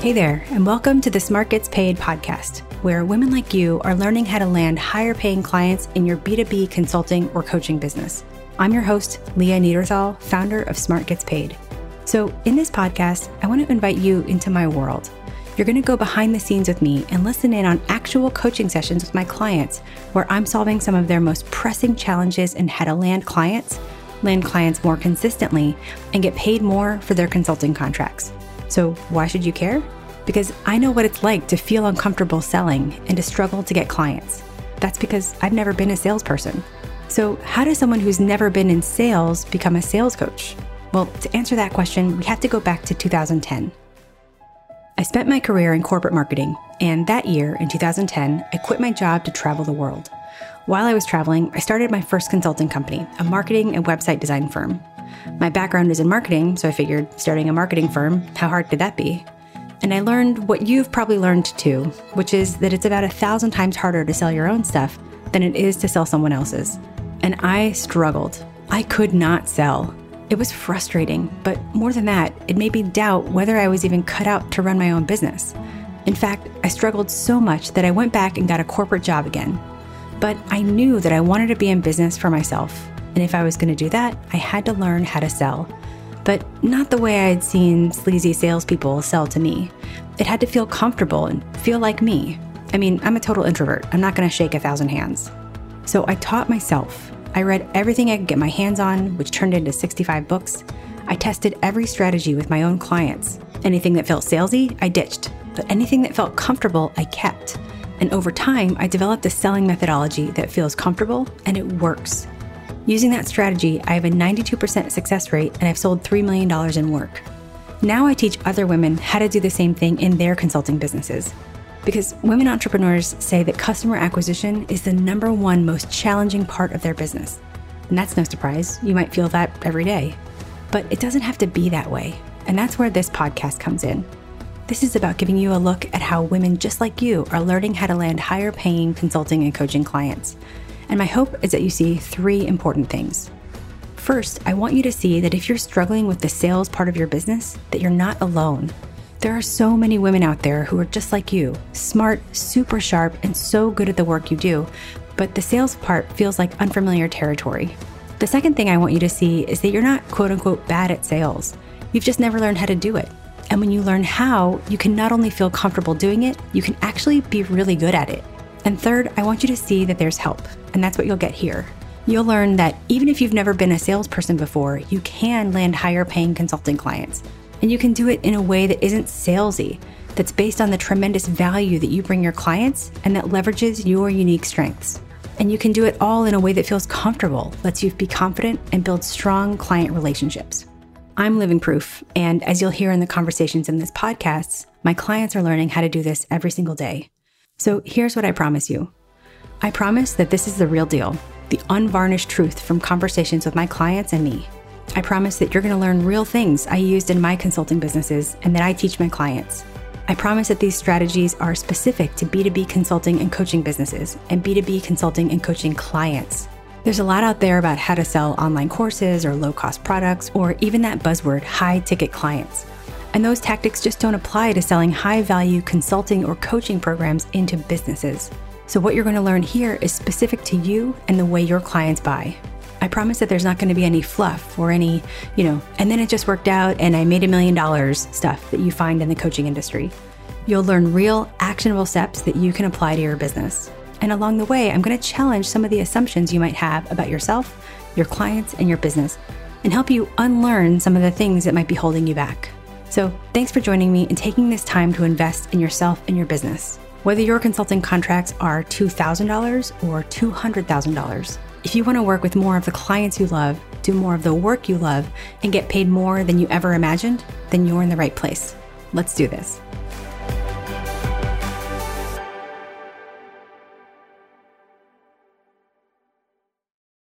Hey there, and welcome to the Smart Gets Paid podcast, where women like you are learning how to land higher paying clients in your B2B consulting or coaching business. I'm your host, Leah Neaderthal, founder of Smart Gets Paid. So, in this podcast, I want to invite you into my world. You're going to go behind the scenes with me and listen in on actual coaching sessions with my clients, where I'm solving some of their most pressing challenges in how to land clients, land clients more consistently, and get paid more for their consulting contracts. So, why should you care? Because I know what it's like to feel uncomfortable selling and to struggle to get clients. That's because I've never been a salesperson. So, how does someone who's never been in sales become a sales coach? Well, to answer that question, we have to go back to 2010. I spent my career in corporate marketing, and that year, in 2010, I quit my job to travel the world. While I was traveling, I started my first consulting company, a marketing and website design firm. My background is in marketing, so I figured starting a marketing firm, how hard could that be? And I learned what you've probably learned too, which is that it's about a thousand times harder to sell your own stuff than it is to sell someone else's. And I struggled. I could not sell. It was frustrating, but more than that, it made me doubt whether I was even cut out to run my own business. In fact, I struggled so much that I went back and got a corporate job again. But I knew that I wanted to be in business for myself, and if I was going to do that, I had to learn how to sell. But not the way I had seen sleazy salespeople sell to me. It had to feel comfortable and feel like me. I mean, I'm a total introvert. I'm not going to shake a thousand hands. So I taught myself. I read everything I could get my hands on, which turned into 65 books. I tested every strategy with my own clients. Anything that felt salesy, I ditched. But anything that felt comfortable, I kept. And over time, I developed a selling methodology that feels comfortable and it works. Using that strategy, I have a 92% success rate and I've sold $3 million in work. Now I teach other women how to do the same thing in their consulting businesses. Because women entrepreneurs say that customer acquisition is the number one most challenging part of their business. And that's no surprise. You might feel that every day. But it doesn't have to be that way. And that's where this podcast comes in. This is about giving you a look at how women just like you are learning how to land higher paying consulting and coaching clients and my hope is that you see three important things. First, I want you to see that if you're struggling with the sales part of your business, that you're not alone. There are so many women out there who are just like you, smart, super sharp, and so good at the work you do, but the sales part feels like unfamiliar territory. The second thing I want you to see is that you're not quote unquote bad at sales. You've just never learned how to do it. And when you learn how, you can not only feel comfortable doing it, you can actually be really good at it. And third, I want you to see that there's help, and that's what you'll get here. You'll learn that even if you've never been a salesperson before, you can land higher paying consulting clients. And you can do it in a way that isn't salesy, that's based on the tremendous value that you bring your clients and that leverages your unique strengths. And you can do it all in a way that feels comfortable, lets you be confident, and build strong client relationships. I'm living proof, and as you'll hear in the conversations in this podcast, my clients are learning how to do this every single day. So here's what I promise you I promise that this is the real deal, the unvarnished truth from conversations with my clients and me. I promise that you're going to learn real things I used in my consulting businesses and that I teach my clients. I promise that these strategies are specific to B2B consulting and coaching businesses and B2B consulting and coaching clients. There's a lot out there about how to sell online courses or low cost products, or even that buzzword, high ticket clients. And those tactics just don't apply to selling high value consulting or coaching programs into businesses. So, what you're going to learn here is specific to you and the way your clients buy. I promise that there's not going to be any fluff or any, you know, and then it just worked out and I made a million dollars stuff that you find in the coaching industry. You'll learn real, actionable steps that you can apply to your business. And along the way, I'm going to challenge some of the assumptions you might have about yourself, your clients, and your business, and help you unlearn some of the things that might be holding you back. So, thanks for joining me and taking this time to invest in yourself and your business. Whether your consulting contracts are $2,000 or $200,000, if you want to work with more of the clients you love, do more of the work you love, and get paid more than you ever imagined, then you're in the right place. Let's do this.